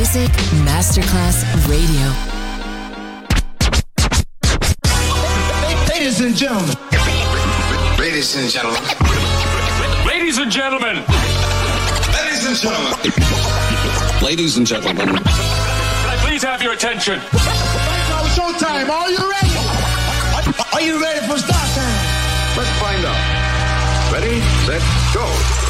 Music Masterclass Radio. Ladies and gentlemen. Ladies and gentlemen. Ladies and gentlemen. Ladies and gentlemen. Ladies and gentlemen. Can I please have your attention? Now it's showtime. Are you ready? Are you ready for start time? Let's find out. Ready, set, go.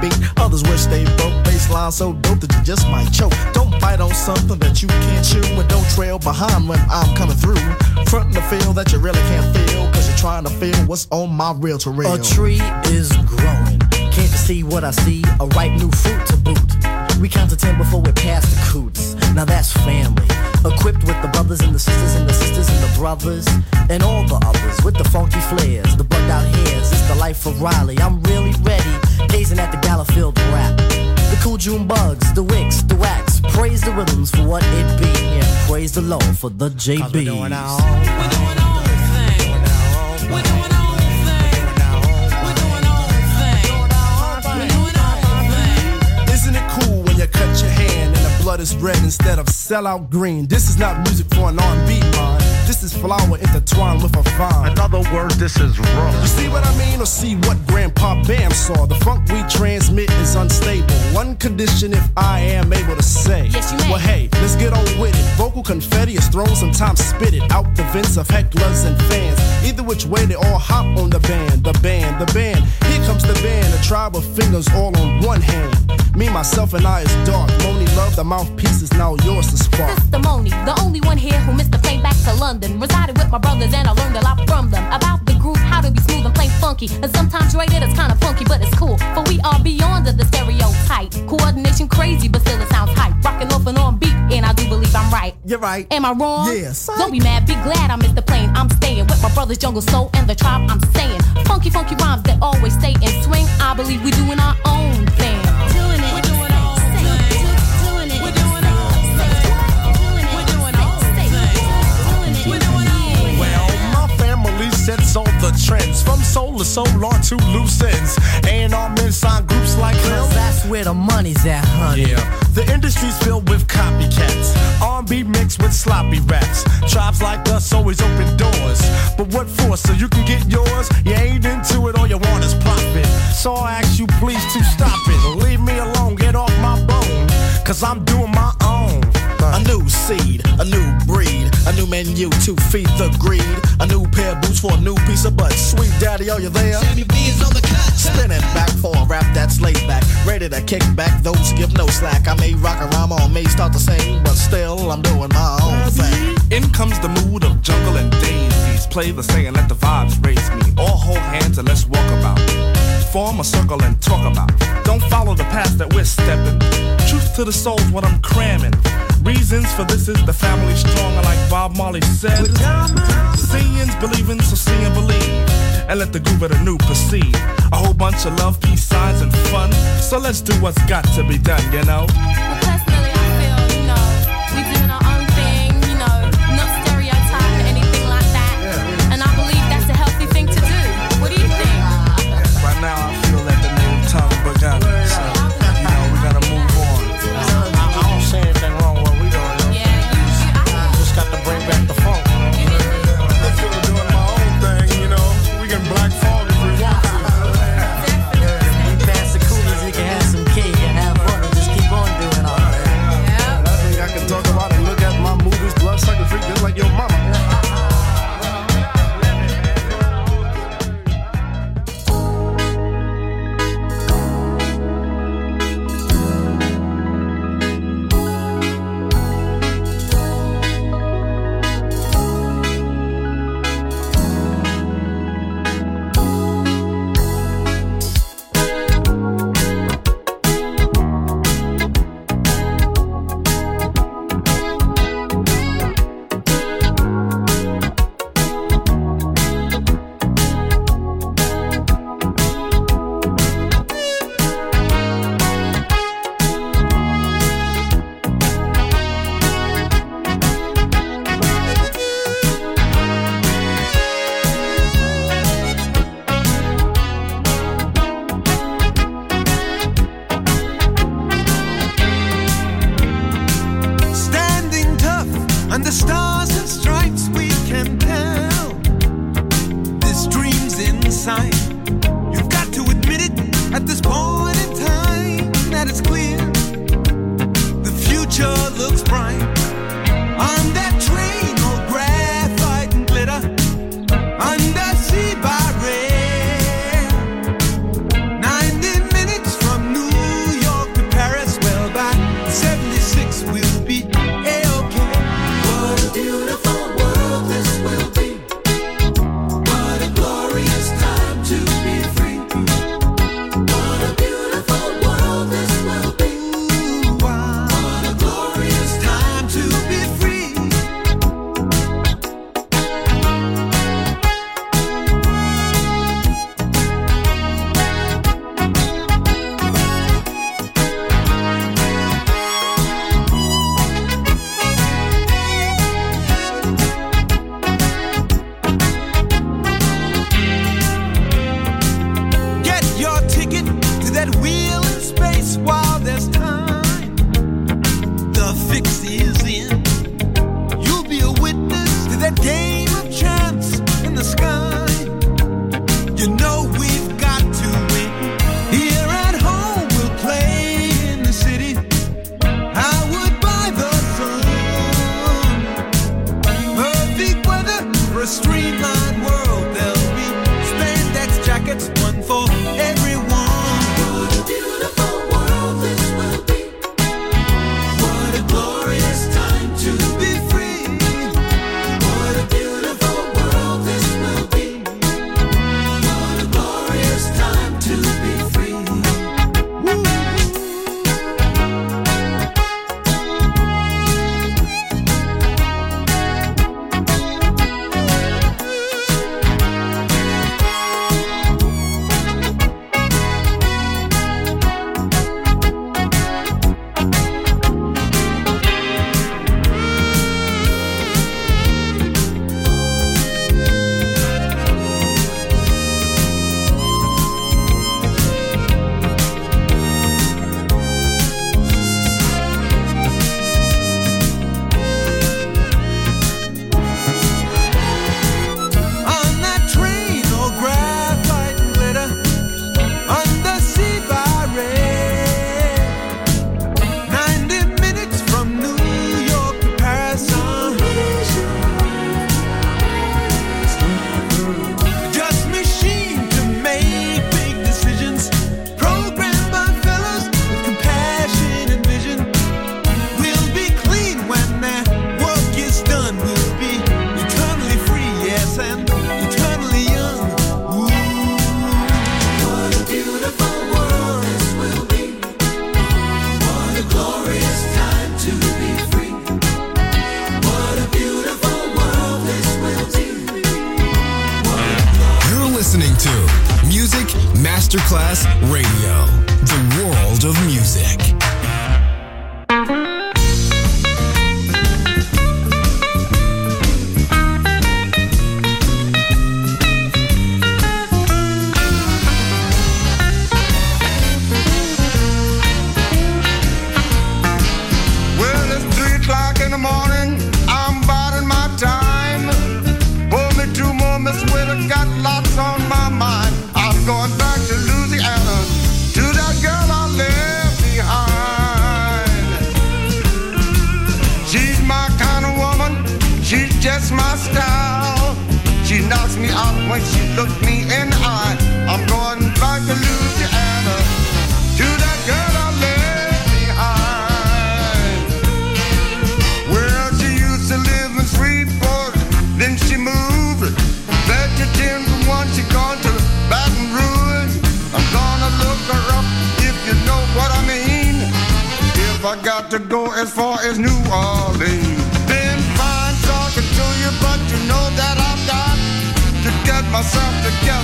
beat. Others wish they broke baseline so dope that you just might choke. Don't bite on something that you can't chew, and don't trail behind when I'm coming through. Frontin' the feel that you really can't feel, cause you're trying to feel what's on my real to real. A tree is growing, can't see what I see, a ripe new fruit to boot. We count to ten before we pass the coots. Now that's family. Equipped with the brothers and the sisters and the sisters and the brothers and all the others with the funky flares, the bugged out hairs. It's the life of Riley. I'm really ready, gazing at the Gallowfield rap. The cool June bugs, the wicks, the wax. Praise the rhythms for what it be, Yeah, praise the Lord for the JB. blood is red instead of sellout green. This is not music for an R&B mind. This is flower intertwined with a vine. In other words, this is raw. You see what I mean, or see what Grandpa Bam saw? The funk we transmit is unstable. One condition if I am able to say. Yes, you may. Well, hey, let's get on with it. Vocal confetti is thrown, sometimes spit it out the vents of hecklers and fans. Either which way, they all hop on the band, the band, the band. Here comes the band, a tribe of fingers all on one hand. Me, myself, and I is dark. Monie Love, the mouthpiece is now yours to spark. Sister Monie, the only one here who missed the plane back to London. Resided with my brothers and I learned a lot from them about the groove, how to be smooth and plain funky. And sometimes rated it's kinda funky, but it's cool. For we are beyond the stereotype. Coordination crazy, but still it sounds hype. Rocking off and on beat, and I do believe I'm right. You're right. Am I wrong? Yes. Don't be mad, be glad I missed the plane. I'm staying with my brothers, Jungle Soul, and the tribe I'm saying. Funky, funky rhymes that always stay in swing. I believe we doing our own thing. From soul to to loose ends. A&R men sign groups like him. that's where the money's at, honey. Yeah, the industry's filled with copycats. R&B mixed with sloppy raps. Tribes like us always open doors. But what for? So you can get yours? You ain't into it, all you want is profit. So I ask you please to stop it. Leave me alone, get off my bone. Cause I'm doing my own. A new seed, a new breed, a new menu to feed the greed. A new pair of boots for a new piece of butt. Sweet daddy, are you there? Sammy B is on the cut. Spinning back for a rap that's laid back. Ready to kick back, those give no slack. I may rock a rhyme or may start to sing, but still I'm doing my own thing. In comes the mood of jungle and daisies. Play the saying, let the vibes raise me. All hold hands and let's walk about. Form a circle and talk about. Don't follow the path that we're stepping. Truth to the soul's what I'm cramming. Reasons for this is the family strong, and like Bob Marley said. Seeing's believing, so see and believe. And let the groove of the new proceed. A whole bunch of love, peace signs, and fun. So let's do what's got to be done, you know?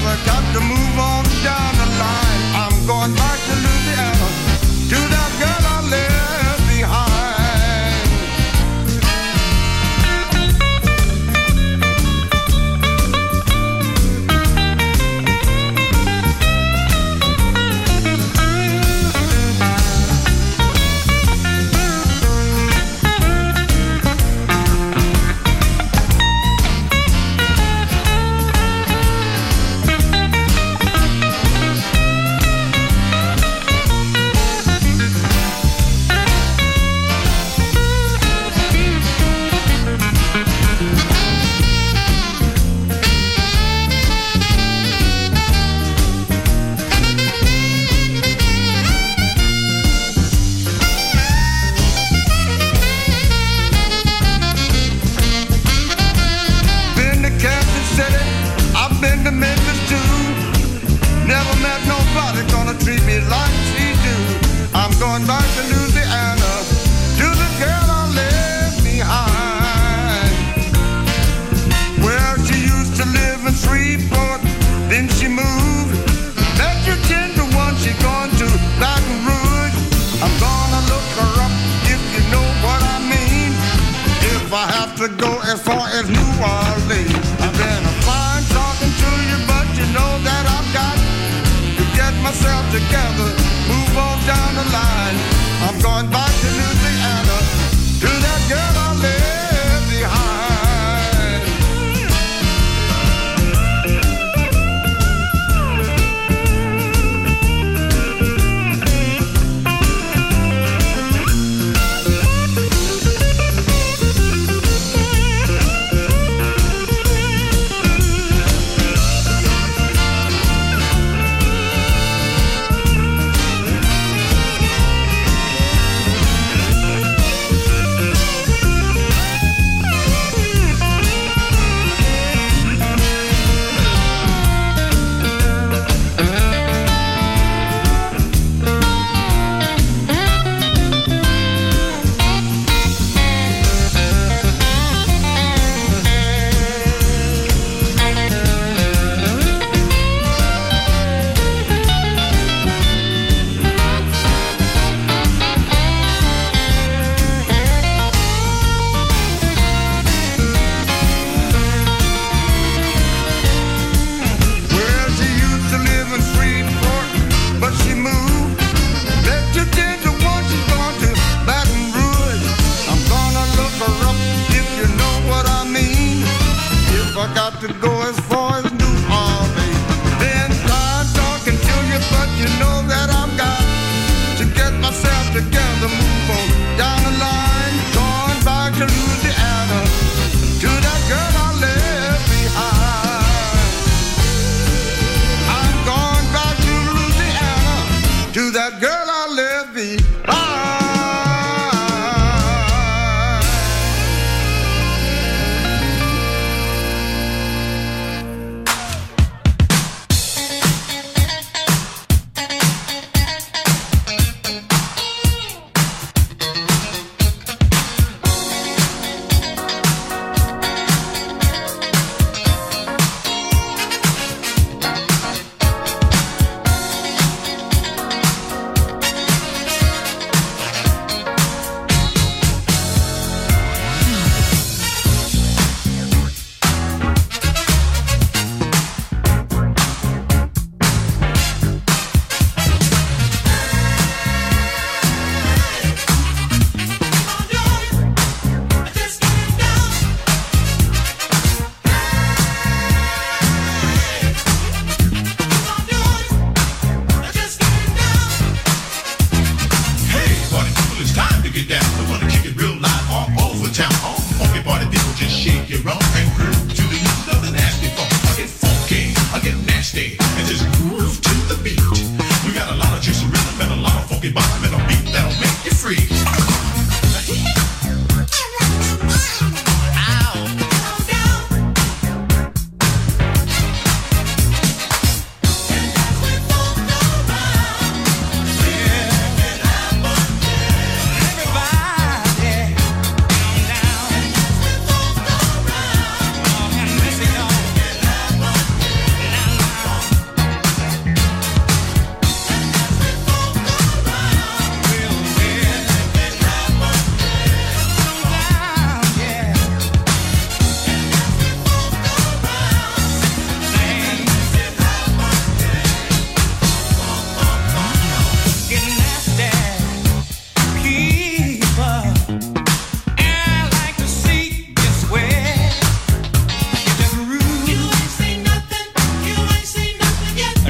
Together. Got to move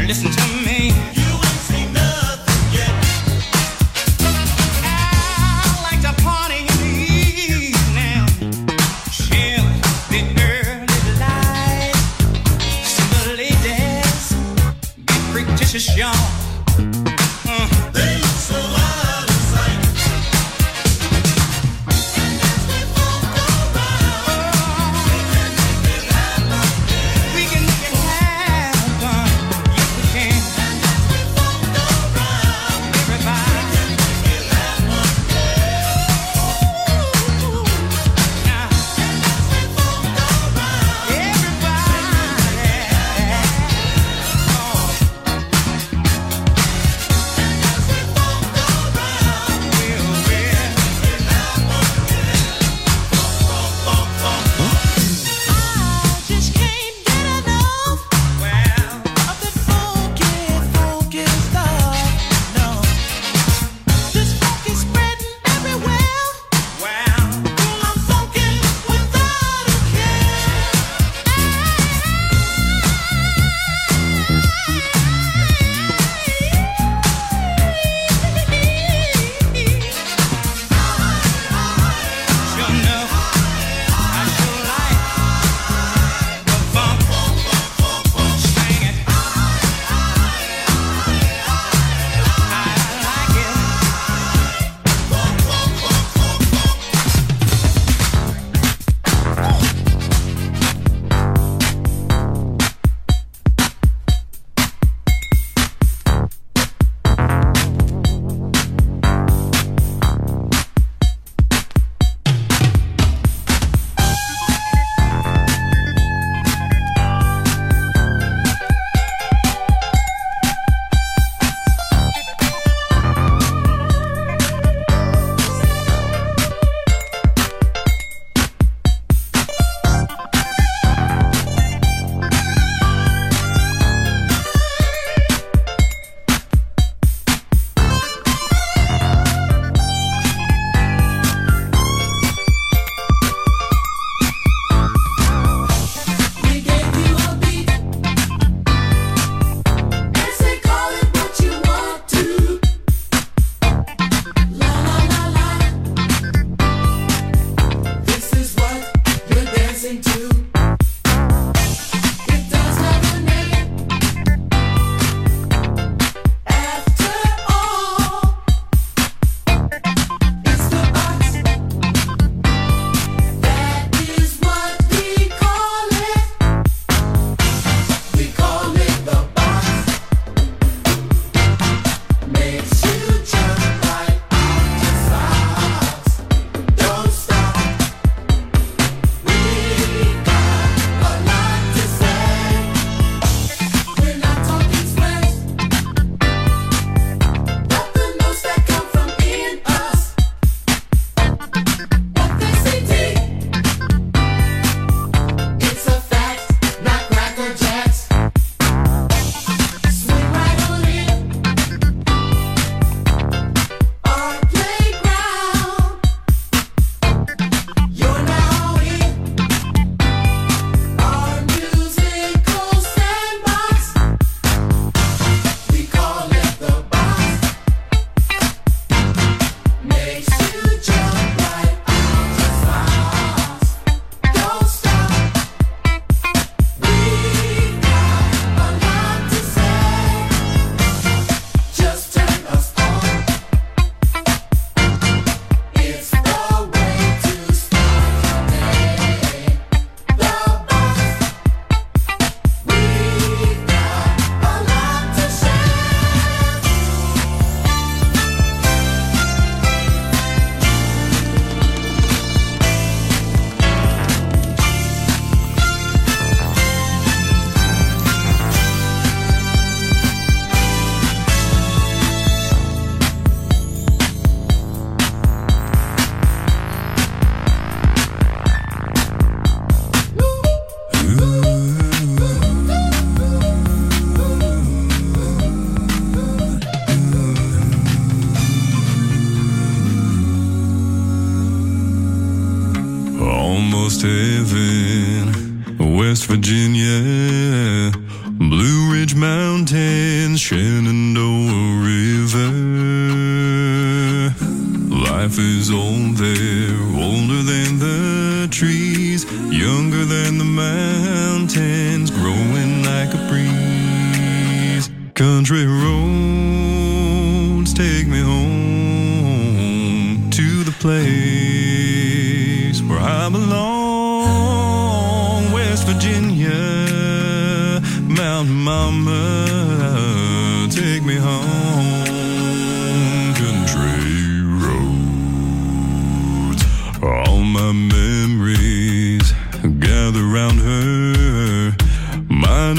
listen to me.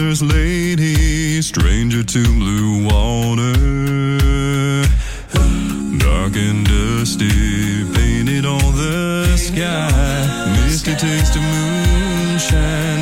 first lady, stranger to blue water. Dark and dusty, painted on the sky. Misty taste of moonshine.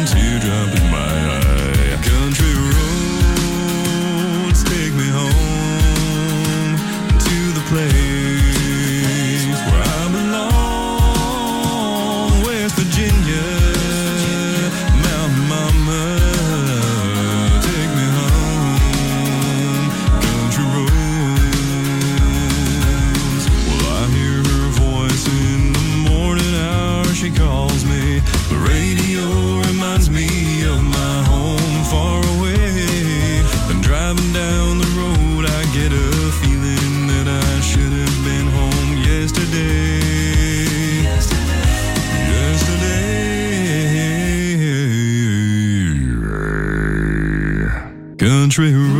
Country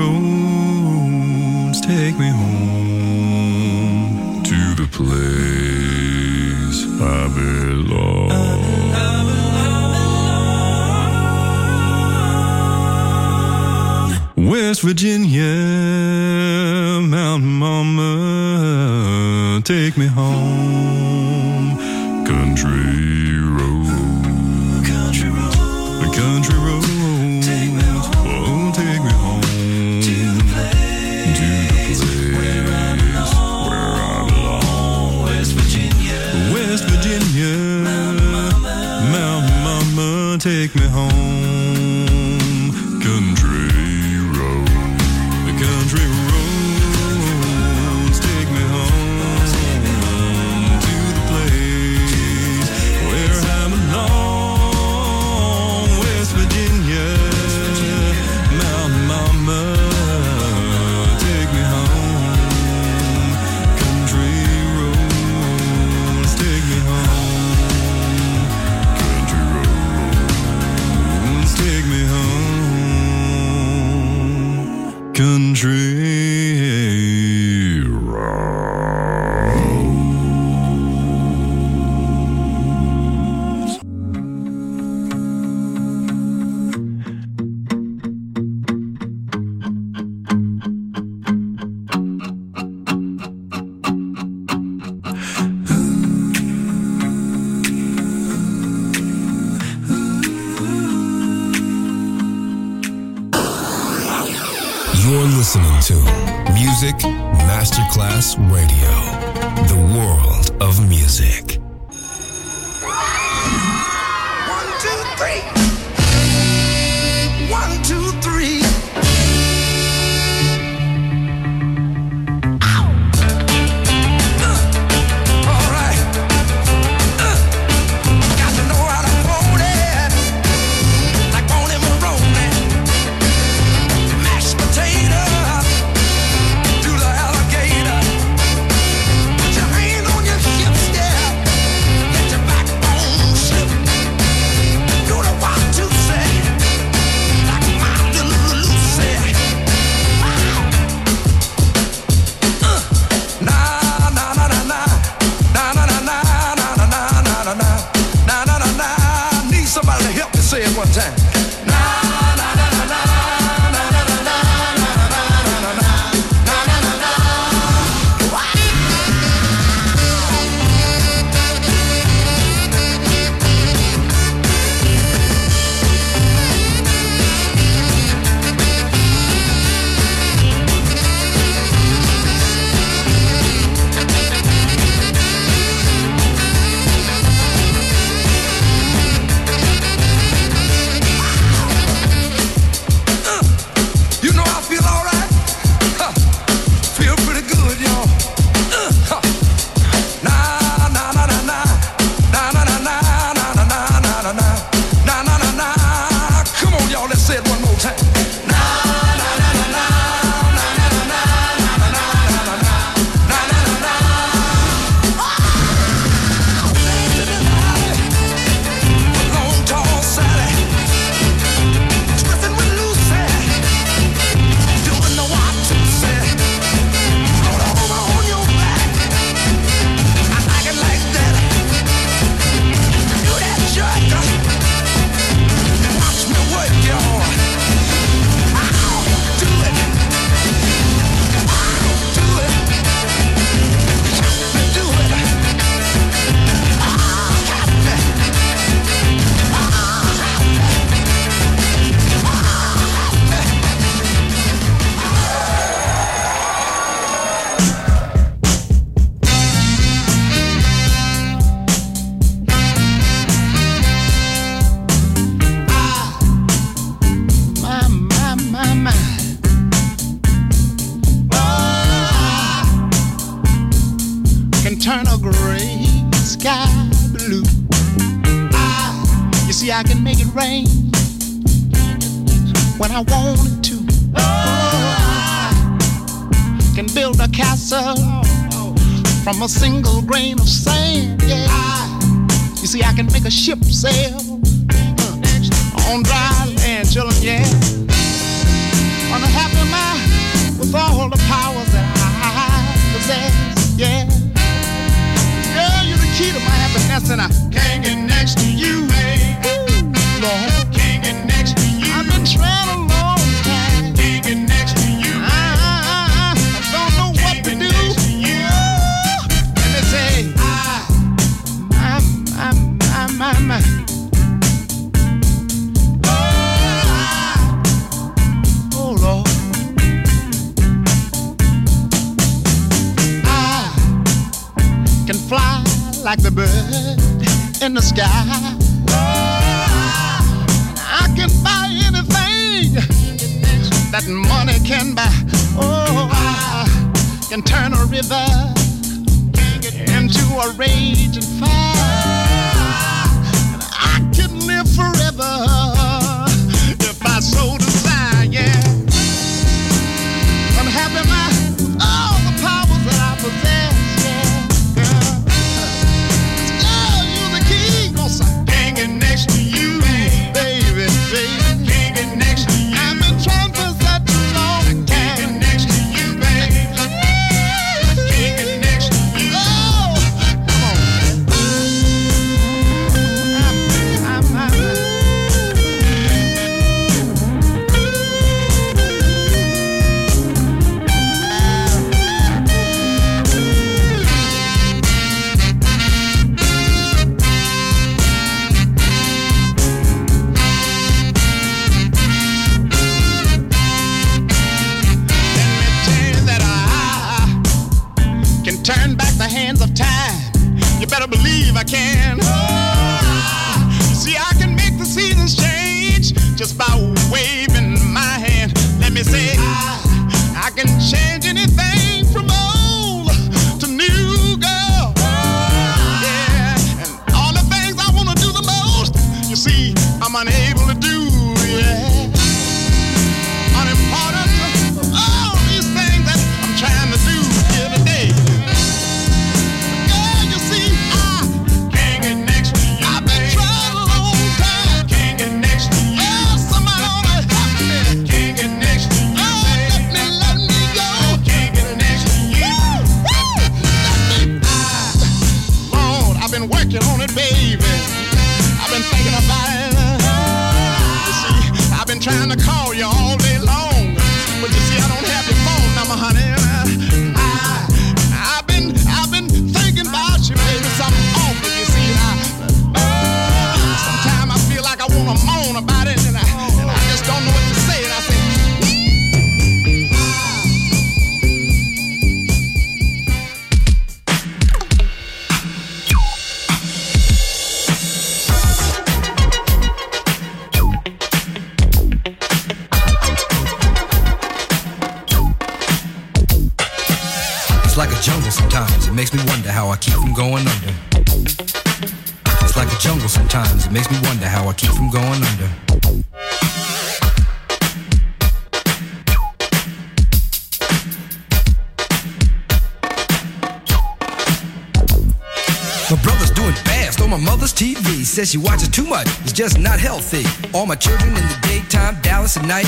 take me home. I wanted to. Oh, I can build a castle from a single grain of sand. Yeah, I, you see, I can make a ship sail uh, on dry land, children. Yeah, on a happy mind with all the powers that I possess. Yeah, girl, you're the key to my happiness, and I. be back into a raging fire. Wanna about it, and I, and I just don't know what to say. And I say, It's like a jungle sometimes. It makes me wonder how I keep from going under. It's like a jungle sometimes. It makes me wonder how I keep from going under. My brother's doing fast on my mother's TV. Says she watches too much, it's just not healthy. All my children in the daytime, Dallas at night.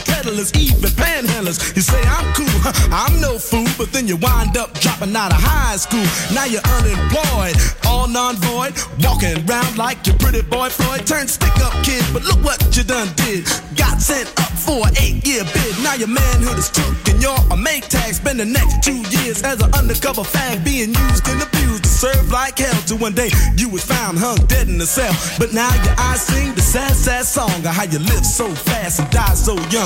peddlers, even panhandlers. You say I'm cool, I'm no fool, but then you wind up dropping out of high school. Now you're unemployed, all non-void, walking around like your pretty boy Floyd. Turned stick-up kid, but look what you done did. Got sent up for an eight-year bid. Now your manhood is took and you're a Maytag. Spend the next two years as an undercover fag, being used and abused to serve like hell. Till one day you was found hung dead in a cell. But now your eyes sing the sad, sad song of how you live so fast and die so young.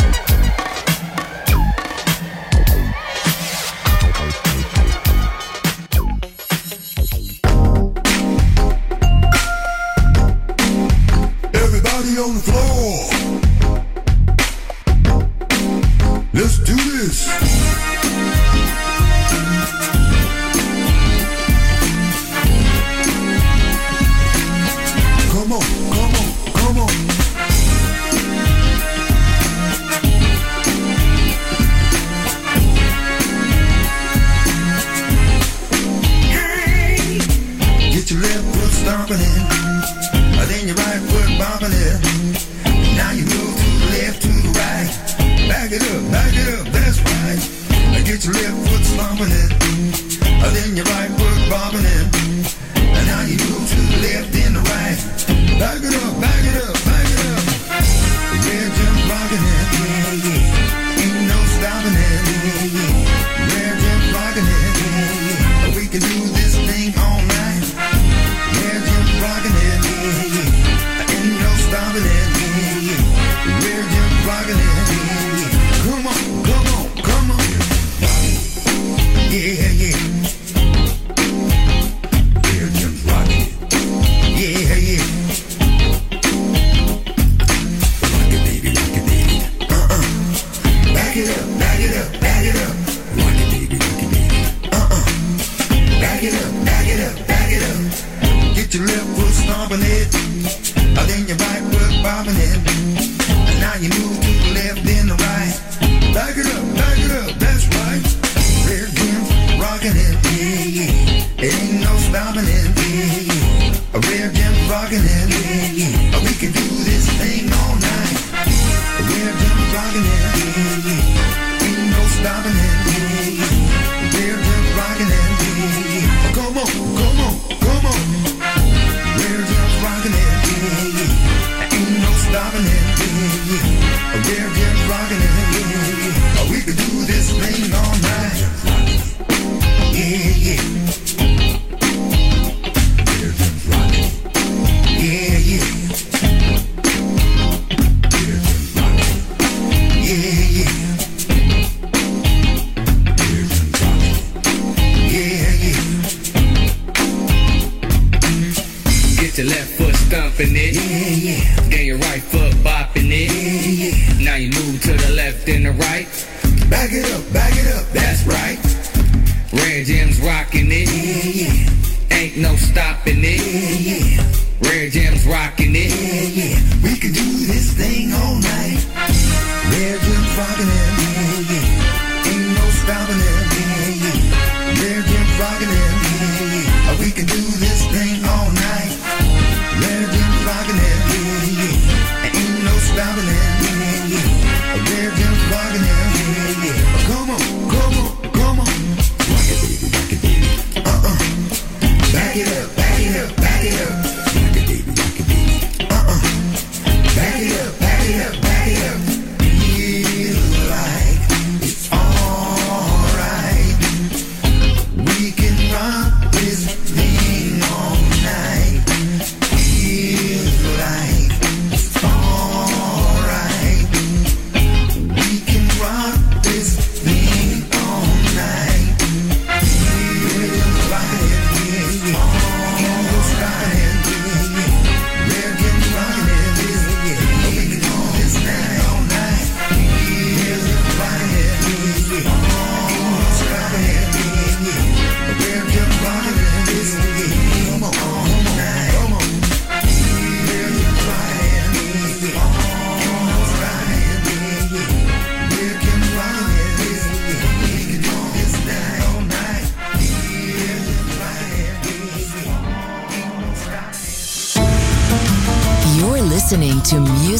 on the floor. Let's do this.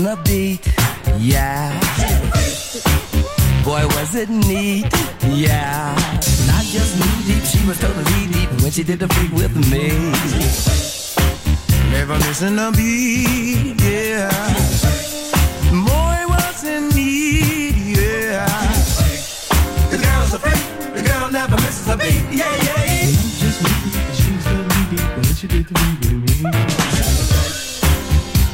Missing a beat. Yeah. Boy, was it neat. Yeah. Not just knee deep, she was totally deep when she did the freak with me. Never missing a beat. Yeah. Boy, was it neat. Yeah. The girl's a freak. The girl never misses a beat. Yeah, yeah.